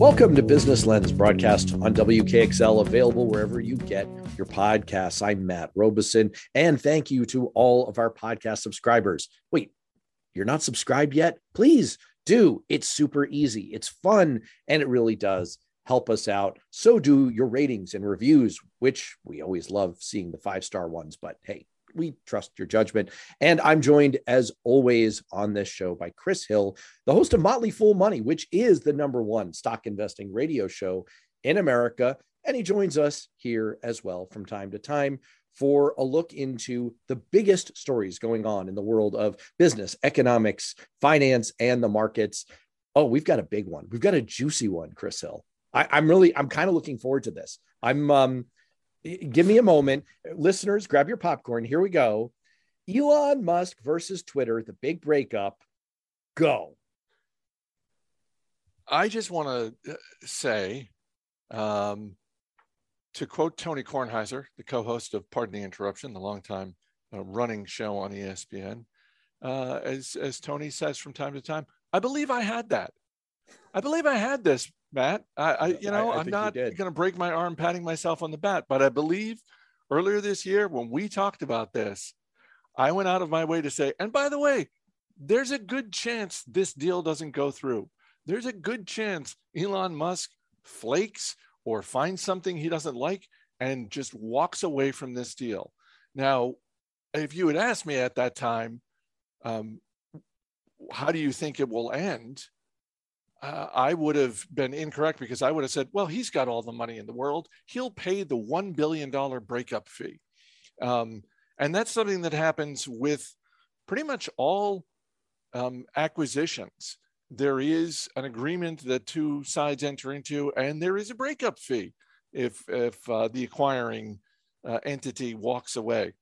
Welcome to Business Lens, broadcast on WKXL, available wherever you get your podcasts. I'm Matt Robison, and thank you to all of our podcast subscribers. Wait, you're not subscribed yet? Please do. It's super easy, it's fun, and it really does help us out. So do your ratings and reviews, which we always love seeing the five star ones, but hey, we trust your judgment. And I'm joined, as always, on this show by Chris Hill, the host of Motley Fool Money, which is the number one stock investing radio show in America. And he joins us here as well from time to time for a look into the biggest stories going on in the world of business, economics, finance, and the markets. Oh, we've got a big one. We've got a juicy one, Chris Hill. I, am really, I'm kind of looking forward to this. I'm, um, give me a moment. Listeners, grab your popcorn. Here we go. Elon Musk versus Twitter, the big breakup. Go. I just want to uh, say, um, to quote Tony Kornheiser, the co host of Pardon the Interruption, the longtime uh, running show on ESPN, uh, as, as Tony says from time to time, I believe I had that. I believe I had this Matt. I, I you know, I, am not going to break my arm patting myself on the back, but I believe earlier this year when we talked about this, I went out of my way to say, and by the way, there's a good chance this deal doesn't go through. There's a good chance Elon Musk flakes or finds something he doesn't like and just walks away from this deal. Now, if you had asked me at that time, um, how do you think it will end? Uh, I would have been incorrect because I would have said, well, he's got all the money in the world. He'll pay the $1 billion breakup fee. Um, and that's something that happens with pretty much all um, acquisitions. There is an agreement that two sides enter into, and there is a breakup fee if, if uh, the acquiring uh, entity walks away.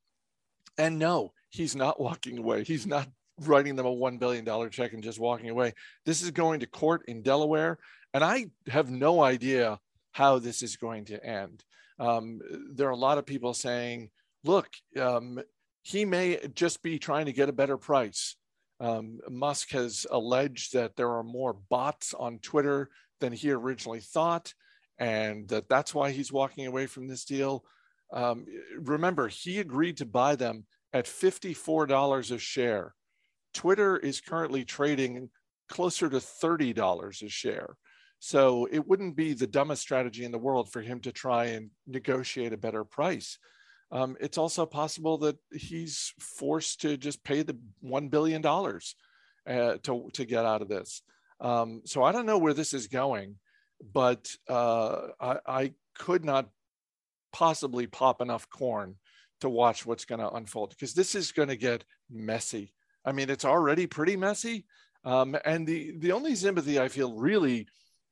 And no, he's not walking away. He's not writing them a $1 billion check and just walking away. This is going to court in Delaware. And I have no idea how this is going to end. Um, there are a lot of people saying, look, um, he may just be trying to get a better price. Um, Musk has alleged that there are more bots on Twitter than he originally thought, and that that's why he's walking away from this deal. Um, remember, he agreed to buy them at $54 a share. Twitter is currently trading closer to $30 a share. So it wouldn't be the dumbest strategy in the world for him to try and negotiate a better price. Um, it's also possible that he's forced to just pay the $1 billion uh, to, to get out of this. Um, so I don't know where this is going, but uh, I, I could not possibly pop enough corn to watch what's going to unfold because this is going to get messy I mean, it's already pretty messy. Um, and the, the only sympathy I feel really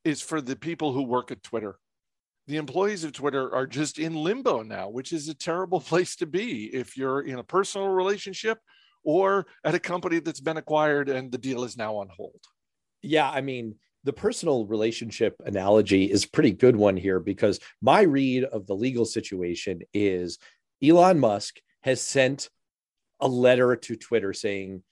is for the people who work at Twitter. The employees of Twitter are just in limbo now, which is a terrible place to be if you're in a personal relationship or at a company that's been acquired and the deal is now on hold. Yeah, I mean, the personal relationship analogy is a pretty good one here because my read of the legal situation is Elon Musk has sent a letter to Twitter saying,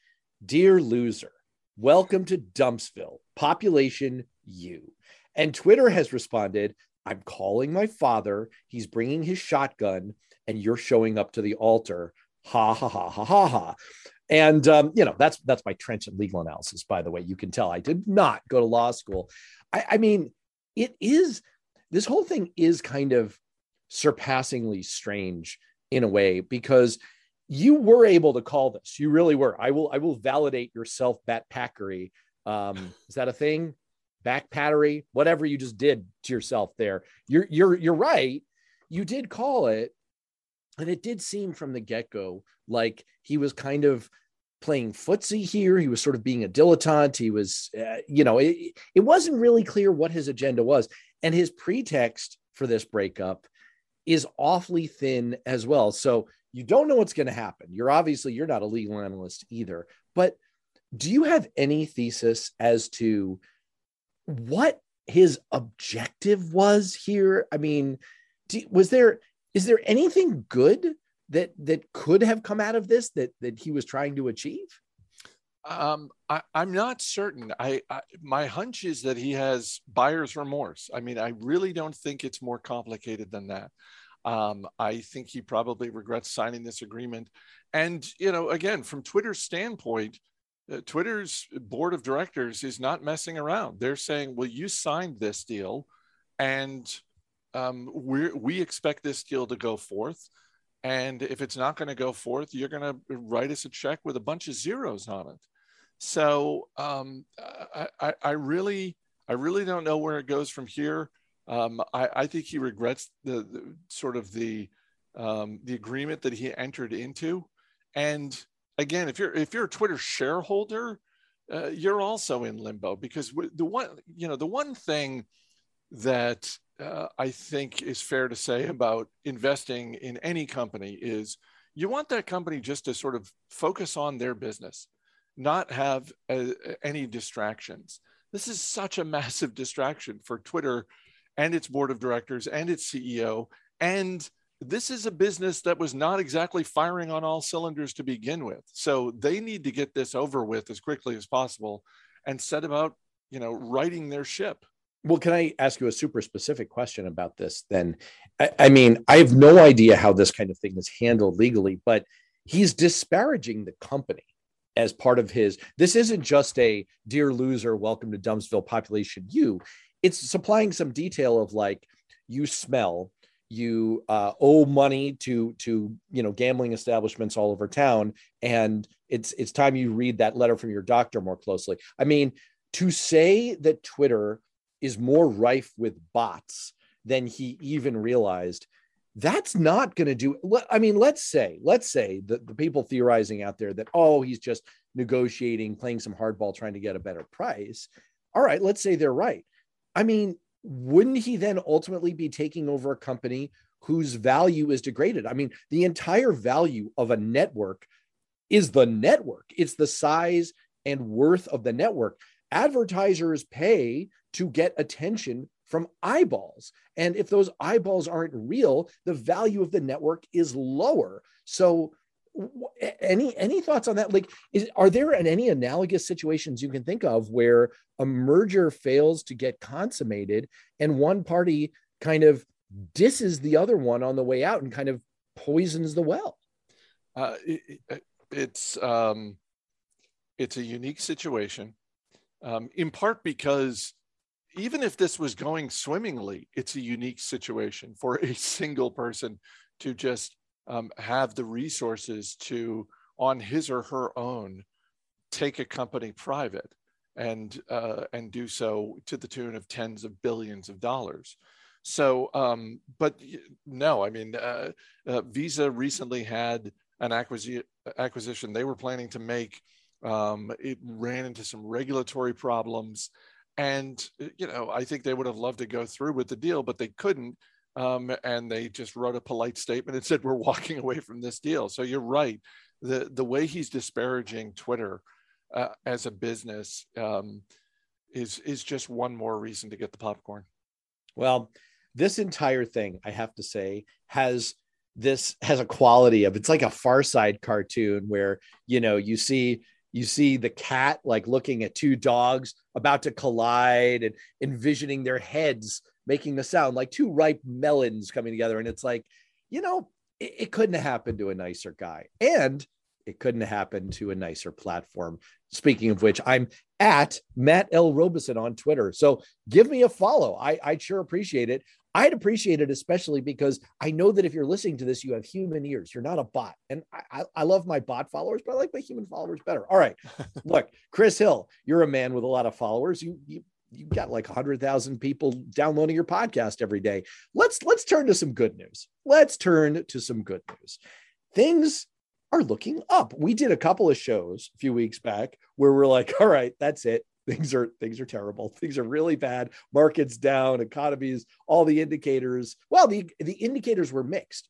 Dear loser, welcome to Dumpsville, population you. And Twitter has responded, I'm calling my father. He's bringing his shotgun, and you're showing up to the altar. Ha ha ha ha ha ha. And um, you know that's that's my trenchant legal analysis. By the way, you can tell I did not go to law school. I, I mean, it is this whole thing is kind of surpassingly strange in a way because you were able to call this. You really were. I will. I will validate your self backpackery. Um, is that a thing? Back Backpattery, whatever you just did to yourself there. You're you're you're right. You did call it, and it did seem from the get go like he was kind of playing footsie here. He was sort of being a dilettante. He was, uh, you know, it, it wasn't really clear what his agenda was, and his pretext for this breakup is awfully thin as well. So you don't know what's going to happen. You're obviously you're not a legal analyst either, but do you have any thesis as to what his objective was here? I mean, do, was there is there anything good that that could have come out of this that that he was trying to achieve? Um, I, am not certain. I, I, my hunch is that he has buyer's remorse. I mean, I really don't think it's more complicated than that. Um, I think he probably regrets signing this agreement. And you know, again, from Twitter's standpoint, uh, Twitter's board of directors is not messing around. They're saying, "Well, you signed this deal, and um, we we expect this deal to go forth." And if it's not going to go forth, you're going to write us a check with a bunch of zeros on it. So um, I, I, I, really, I really don't know where it goes from here. Um, I, I, think he regrets the, the sort of the um, the agreement that he entered into. And again, if you're if you're a Twitter shareholder, uh, you're also in limbo because the one you know the one thing that uh, I think is fair to say about investing in any company is you want that company just to sort of focus on their business, not have uh, any distractions. This is such a massive distraction for Twitter and its board of directors and its CEO. And this is a business that was not exactly firing on all cylinders to begin with. So they need to get this over with as quickly as possible and set about, you know, righting their ship. Well, can I ask you a super specific question about this then? I, I, mean, I have no idea how this kind of thing is handled legally, but he's disparaging the company as part of his. This isn't just a dear loser, welcome to Dumpsville population you. It's supplying some detail of like, you smell, you uh, owe money to to you know gambling establishments all over town, and it's it's time you read that letter from your doctor more closely. I mean, to say that Twitter is more rife with bots than he even realized that's not going to do i mean let's say let's say that the people theorizing out there that oh he's just negotiating playing some hardball trying to get a better price. All right let's say they're right i mean wouldn't he then ultimately be taking over a company whose value is degraded i mean the entire value of a network is the network it's the size and worth of the network advertisers pay to get attention from eyeballs. And if those eyeballs aren't real, the value of the network is lower. So any any thoughts on that? Like is are there any analogous situations you can think of where a merger fails to get consummated and one party kind of disses the other one on the way out and kind of poisons the well? Uh, it, it's um it's a unique situation um, in part because even if this was going swimmingly, it's a unique situation for a single person to just um, have the resources to, on his or her own, take a company private and uh, and do so to the tune of tens of billions of dollars. So, um, but no, I mean, uh, uh, Visa recently had an acquisi- acquisition they were planning to make. Um, it ran into some regulatory problems and, you know, I think they would have loved to go through with the deal, but they couldn't. Um, and they just wrote a polite statement and said, we're walking away from this deal. So you're right. The, the way he's disparaging Twitter uh, as a business um, is, is just one more reason to get the popcorn. Well, this entire thing, I have to say, has this has a quality of it's like a far side cartoon where you know you see you see the cat like looking at two dogs about to collide and envisioning their heads making the sound like two ripe melons coming together. And it's like, you know, it, it couldn't have happened to a nicer guy. And it couldn't have happened to a nicer platform. Speaking of which, I'm at Matt L. Robison on Twitter. So give me a follow. I, I'd sure appreciate it. I'd appreciate it, especially because I know that if you're listening to this, you have human ears. You're not a bot. And I, I, I love my bot followers, but I like my human followers better. All right. Look, Chris Hill, you're a man with a lot of followers. You, you, you've got like 100,000 people downloading your podcast every day. Let's let's turn to some good news. Let's turn to some good news. Things are looking up. We did a couple of shows a few weeks back where we're like, all right, that's it things are things are terrible things are really bad markets down economies all the indicators well the the indicators were mixed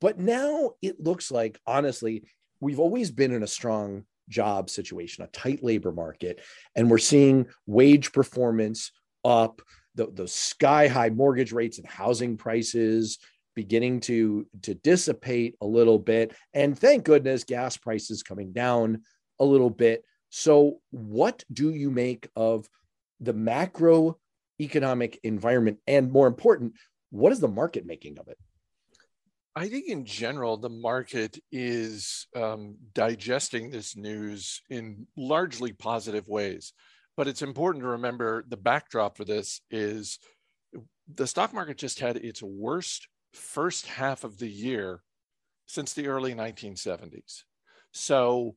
but now it looks like honestly we've always been in a strong job situation a tight labor market and we're seeing wage performance up the, the sky high mortgage rates and housing prices beginning to to dissipate a little bit and thank goodness gas prices coming down a little bit So, what do you make of the macroeconomic environment? And more important, what is the market making of it? I think in general, the market is um, digesting this news in largely positive ways. But it's important to remember the backdrop for this is the stock market just had its worst first half of the year since the early 1970s. So,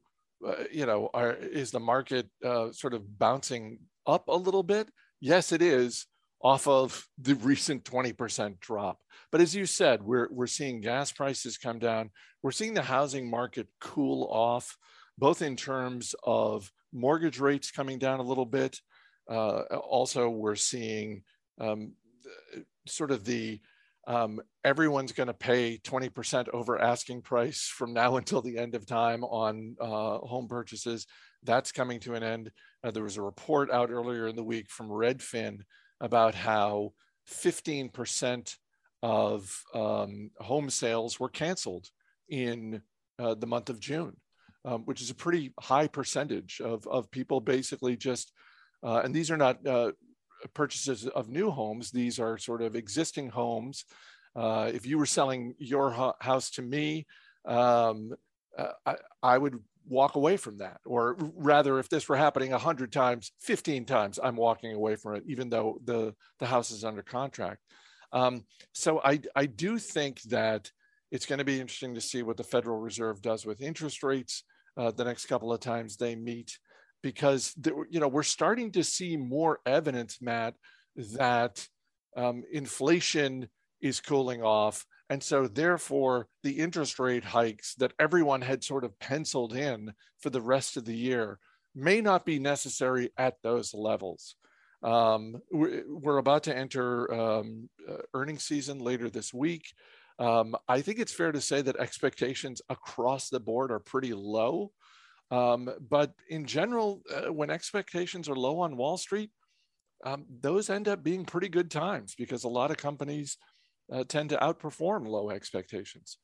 uh, you know, are, is the market uh, sort of bouncing up a little bit? Yes, it is off of the recent 20% drop. But as you said, we're, we're seeing gas prices come down. We're seeing the housing market cool off, both in terms of mortgage rates coming down a little bit. Uh, also, we're seeing um, sort of the um, everyone's going to pay 20% over asking price from now until the end of time on uh, home purchases. That's coming to an end. Uh, there was a report out earlier in the week from Redfin about how 15% of um, home sales were canceled in uh, the month of June, um, which is a pretty high percentage of, of people basically just, uh, and these are not uh, purchases of new homes, these are sort of existing homes. Uh, if you were selling your house to me, um, uh, I, I would walk away from that or rather if this were happening 100 times 15 times i'm walking away from it even though the the house is under contract. Um, so I, I do think that it's going to be interesting to see what the federal reserve does with interest rates uh, the next couple of times they meet because you know we're starting to see more evidence matt that um, inflation is cooling off and so, therefore, the interest rate hikes that everyone had sort of penciled in for the rest of the year may not be necessary at those levels. Um, we're, about to enter um, uh, earnings season later this week. Um, I think it's fair to say that expectations across the board are pretty low. Um, but in general, uh, when expectations are low on Wall Street, um, those end up being pretty good times because a lot of companies uh, tend to outperform low expectations.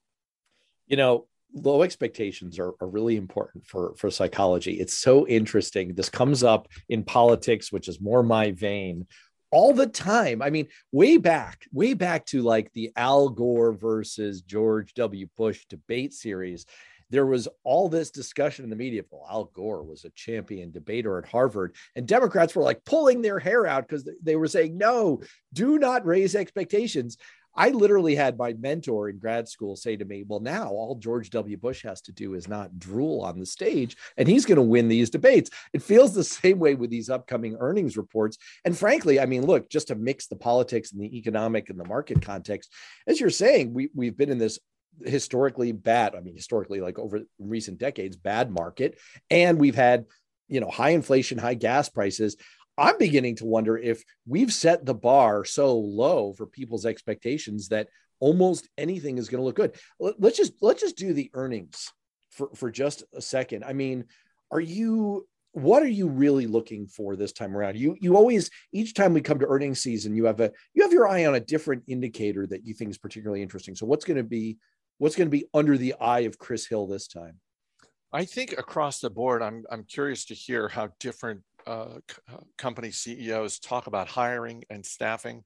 You know, low expectations are, are really important for for psychology. It's so interesting. This comes up in politics, which is more my vein, all the time. I mean, way back, way back to like the Al Gore versus George W. Bush debate series there was all this discussion in the media. Well, Al Gore was a champion debater at Harvard, and Democrats were like pulling their hair out because they were saying, no, do not raise expectations. I literally had my mentor in grad school say to me, Well, now all George W. Bush has to do is not drool on the stage, and he's going to win these debates. It feels the same way with these upcoming earnings reports. And frankly, I mean, look, just to mix the politics and the economic and the market context, as you're saying, we, we've been in this historically bad, I mean, historically, like over recent decades, bad market. And we've had, you know, high inflation, high gas prices. I'm beginning to wonder if we've set the bar so low for people's expectations that almost anything is going to look good. Let's just let's just do the earnings for for just a second. I mean, are you what are you really looking for this time around? You you always each time we come to earnings season, you have a you have your eye on a different indicator that you think is particularly interesting. So what's going to be what's going to be under the eye of Chris Hill this time? I think across the board, I'm I'm curious to hear how different uh, uh, company CEOs talk about hiring and staffing.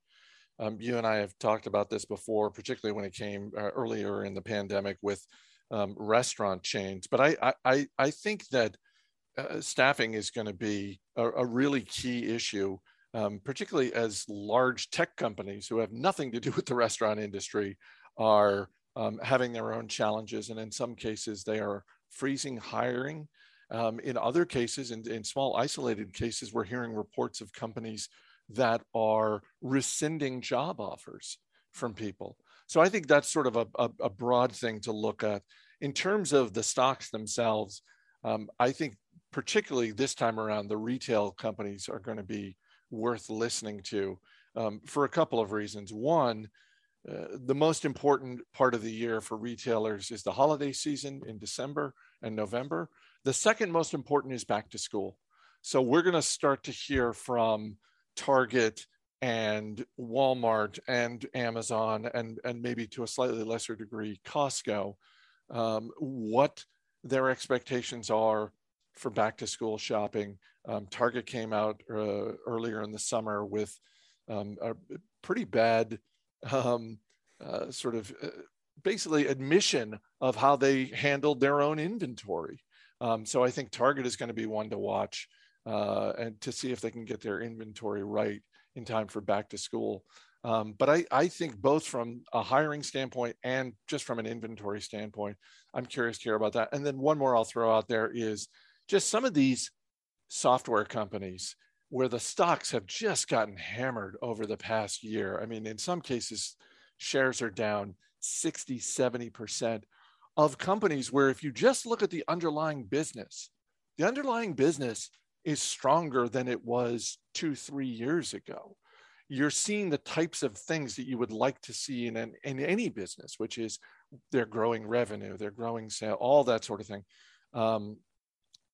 Um, you and I have talked about this before, particularly when it came uh, earlier in the pandemic with um, restaurant chains. But I, I, I think that uh, staffing is going to be a, a, really key issue, um, particularly as large tech companies who have nothing to do with the restaurant industry are um, having their own challenges. And in some cases, they are freezing hiring um, in other cases, in, in small isolated cases, we're hearing reports of companies that are rescinding job offers from people. So I think that's sort of a, a, a broad thing to look at. In terms of the stocks themselves, um, I think particularly this time around, the retail companies are going to be worth listening to um, for a couple of reasons. One, uh, the most important part of the year for retailers is the holiday season in December and November. The second most important is back to school. So we're going to start to hear from Target and Walmart and Amazon and, and maybe to a slightly lesser degree Costco um, what their expectations are for back to school shopping. Um, Target came out uh, earlier in the summer with um, a pretty bad um, uh, sort of uh, basically admission of how they handled their own inventory. Um, so I think Target is going to be one to watch uh, and to see if they can get their inventory right in time for back to school. Um, but I, I think both from a hiring standpoint and just from an inventory standpoint, I'm curious to hear about that. And then one more I'll throw out there is just some of these software companies where the stocks have just gotten hammered over the past year. I mean, in some cases, shares are down 60, 70% of companies where if you just look at the underlying business, the underlying business is stronger than it was two, three years ago. You're seeing the types of things that you would like to see in, an, in any business, which is they're growing revenue, they're growing sale, all that sort of thing. Um,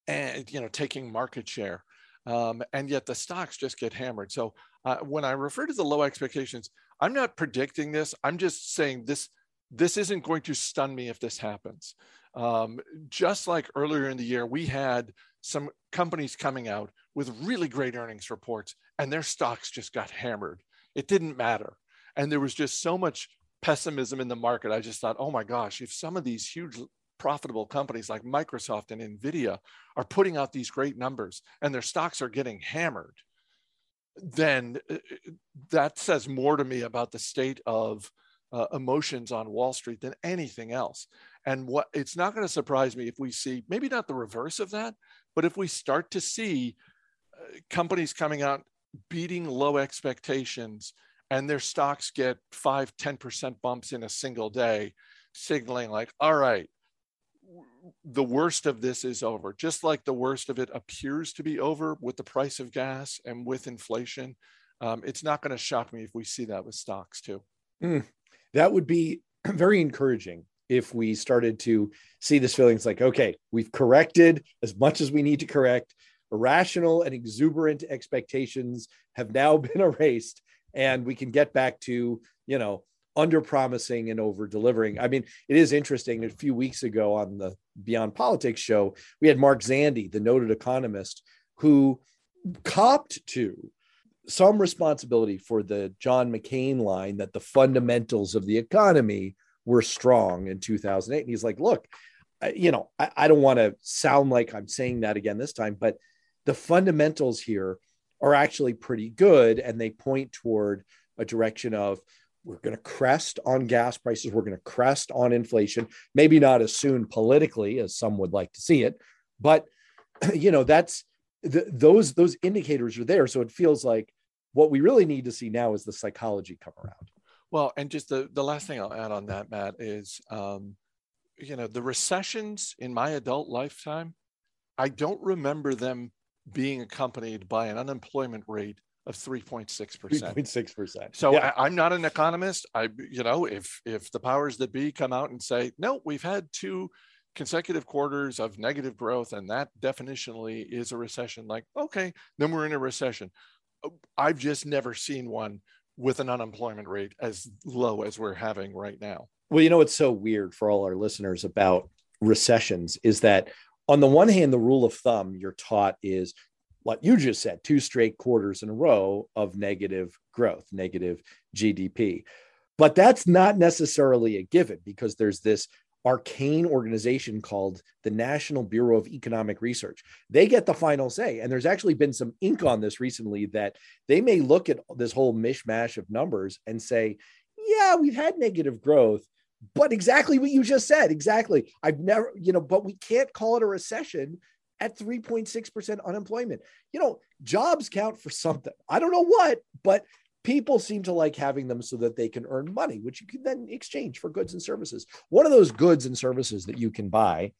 and, you know, taking market share. Um, and yet the stocks just get hammered. So uh, when I refer to the low expectations, I'm not predicting this. I'm just saying this this isn't going to stun me if this happens. Um, just like earlier in the year, we had some companies coming out with really great earnings reports, and their stocks just got hammered. It didn't matter. And there was just so much pessimism in the market. I just thought, oh my gosh, if some of these huge profitable companies like Microsoft and Nvidia are putting out these great numbers and their stocks are getting hammered, then uh, that says more to me about the state of uh, emotions on Wall Street than anything else. And what it's not going to surprise me if we see maybe not the reverse of that, but if we start to see uh, companies coming out beating low expectations and their stocks get 5 10% bumps in a single day signaling like all right the worst of this is over. Just like the worst of it appears to be over with the price of gas and with inflation um, it's not going to shock me if we see that with stocks too. Mm that would be very encouraging if we started to see this feeling. It's like, okay, we've corrected as much as we need to correct. Irrational and exuberant expectations have now been erased, and we can get back to, you know, under promising and over delivering. I mean, it is interesting. A few weeks ago on the Beyond Politics show, we had Mark Zandi, the noted economist, who copped to some responsibility for the John McCain line that the fundamentals of the economy were strong in 2008. And he's like, look, you know, I, I don't want to sound like I'm saying that again this time, but the fundamentals here are actually pretty good. And they point toward a direction of we're going to crest on gas prices. We're going to crest on inflation, maybe not as soon politically as some would like to see it, but you know, that's the, those, those indicators are there. So it feels like what we really need to see now is the psychology come around. Well, and just the, the last thing I'll add on that, Matt, is, um, you know, the recessions in my adult lifetime, I don't remember them being accompanied by an unemployment rate of 3.6%. 3.6%. So yeah. I, am not an economist. I, you know, if, if the powers that be come out and say, no, we've had two consecutive quarters of negative growth and that definitionally is a recession, like, okay, then we're in a recession. I've just never seen one with an unemployment rate as low as we're having right now. Well, you know, what's so weird for all our listeners about recessions is that on the one hand, the rule of thumb you're taught is what you just said two straight quarters in a row of negative growth, negative GDP. But that's not necessarily a given because there's this arcane organization called the National Bureau of Economic Research. They get the final say. And there's actually been some ink on this recently that they may look at this whole mishmash of numbers and say, yeah, we've had negative growth, but exactly what you just said. Exactly. I've never, you know, but we can't call it a recession at 3.6% unemployment. You know, jobs count for something. I don't know what, but people seem to like having them so that they can earn money, which you can then exchange for goods and services. One of those goods and services that you can buy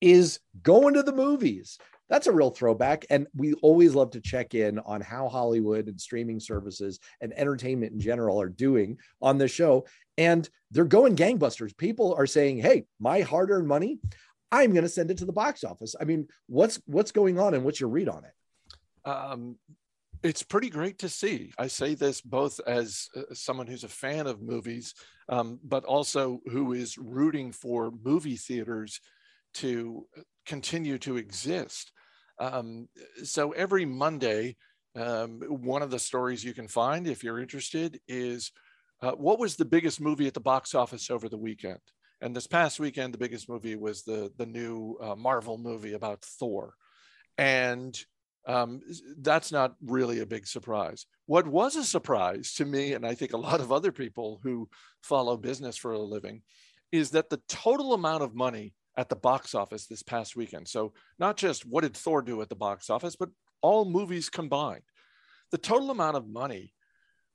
is going to the movies. That's a real throwback. And we always love to check in on how Hollywood and streaming services and entertainment in general are doing on this show. And they're going gangbusters. People are saying, hey, my hard earned money, I'm going to send it to the box office. I mean, what's what's going on and what's your read on it? Um, it's pretty great to see. I say this both as uh, someone who's a fan of movies, um, but also who is rooting for movie theaters to continue to exist. Um, so every Monday, um, one of the stories you can find, if you're interested, is uh, what was the biggest movie at the box office over the weekend? And this past weekend, the biggest movie was the the new uh, Marvel movie about Thor, and um, that's not really a big surprise. What was a surprise to me, and I think a lot of other people who follow business for a living, is that the total amount of money at the box office this past weekend. So, not just what did Thor do at the box office, but all movies combined. The total amount of money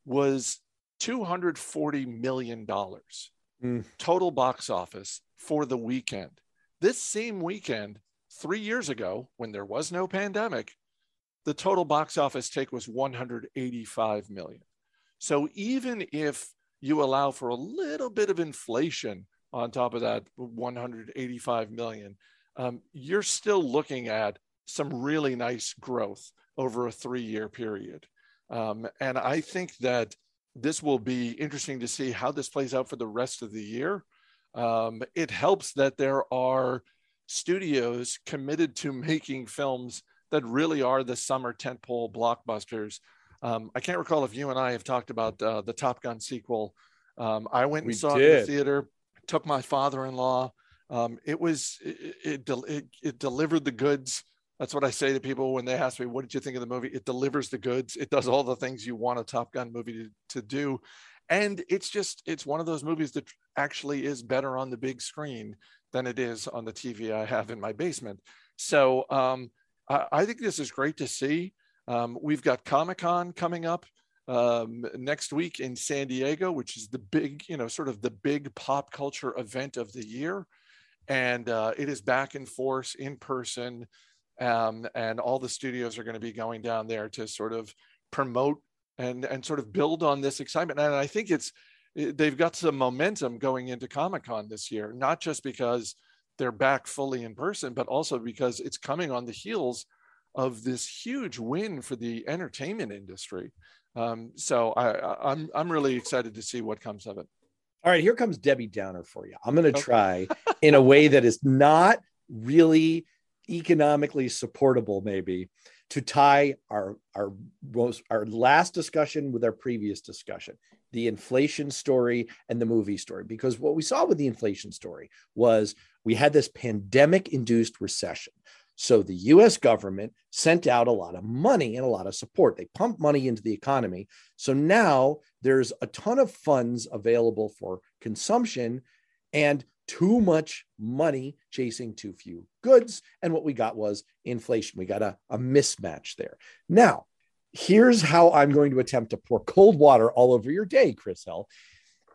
was $240 million mm. total box office for the weekend. This same weekend, three years ago, when there was no pandemic, the total box office take was 185 million. So even if you allow for a little bit of inflation on top of that 185 million, um, you're still looking at some really nice growth over a three year period. Um, and I think that this will be interesting to see how this plays out for the rest of the year. Um, it helps that there are studios committed to making films that really are the summer tentpole blockbusters. Um, I can't recall if you and I have talked about uh, the Top Gun sequel. Um, I went and we saw did. it in the theater. Took my father-in-law. Um, it was it it, it it, delivered the goods. That's what I say to people when they ask me, "What did you think of the movie?" It delivers the goods. It does all the things you want a Top Gun movie to, to do, and it's just it's one of those movies that actually is better on the big screen than it is on the TV I have in my basement. So um, I, think this is great to see. Um, we've got Comic Con coming up um, next week in San Diego, which is the big, you know, sort of the big pop culture event of the year. And uh, it is back in force in person. Um, and all the studios are going to be going down there to sort of promote and, and sort of build on this excitement. And I think it's, they've got some momentum going into Comic Con this year, not just because they're back fully in person, but also because it's coming on the heels of this huge win for the entertainment industry. Um, so I, I'm I'm really excited to see what comes of it. All right, here comes Debbie Downer for you. I'm going to try in a way that is not really economically supportable, maybe, to tie our our most our last discussion with our previous discussion the inflation story and the movie story because what we saw with the inflation story was we had this pandemic induced recession so the US government sent out a lot of money and a lot of support. They pumped money into the economy. So now there's a ton of funds available for consumption and too much money chasing too few goods. And what we got was inflation. We got a, a mismatch there. Now, here's how I'm going to attempt to pour cold water all over your day, Chris Hill.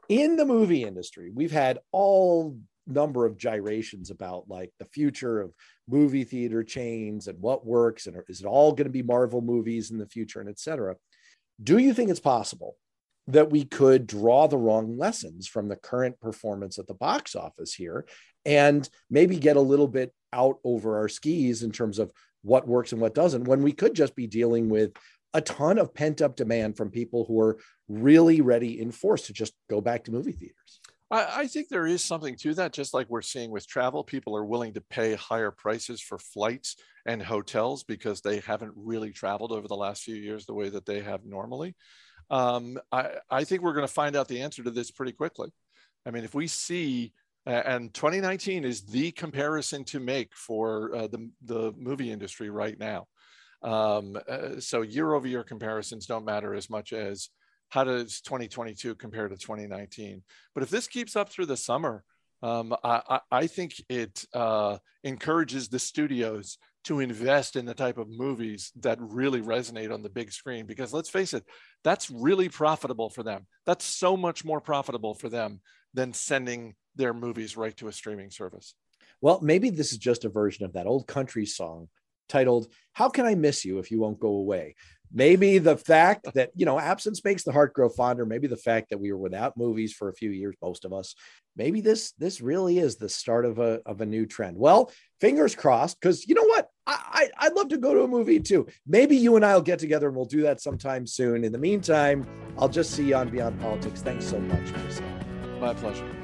In the movie industry, we've had all number of gyrations about like the future of movie theater chains and what works and is it all going to be Marvel movies in the future and etc. Do you think it's possible that we could draw the wrong lessons from the current performance at the box office here and maybe get a little bit out over our skis in terms of what works and what doesn't when we could just be dealing with a ton of pent up demand from people who are really ready in force to just go back to movie theaters. I, I, think there is something to that, just like we're seeing with travel. People are willing to pay higher prices for flights and hotels because they haven't really traveled over the last few years the way that they have normally. Um, I, I think we're going to find out the answer to this pretty quickly. I mean, if we see and 2019 is the comparison to make for uh, the, the movie industry right now. Um, uh, so year over year comparisons don't matter as much as how does 2022 compare to 2019. But if this keeps up through the summer, um, I, I, think it uh, encourages the studios to invest in the type of movies that really resonate on the big screen. Because let's face it, that's really profitable for them. That's so much more profitable for them than sending their movies right to a streaming service. Well, maybe this is just a version of that old country song titled How Can I Miss You If You Won't Go Away? Maybe the fact that, you know, absence makes the heart grow fonder. Maybe the fact that we were without movies for a few years, most of us. Maybe this this really is the start of a of a new trend. Well, fingers crossed, because you know what? I, I I'd love to go to a movie too. Maybe you and I'll get together and we'll do that sometime soon. In the meantime, I'll just see you on Beyond Politics. Thanks so much, Chris. My pleasure.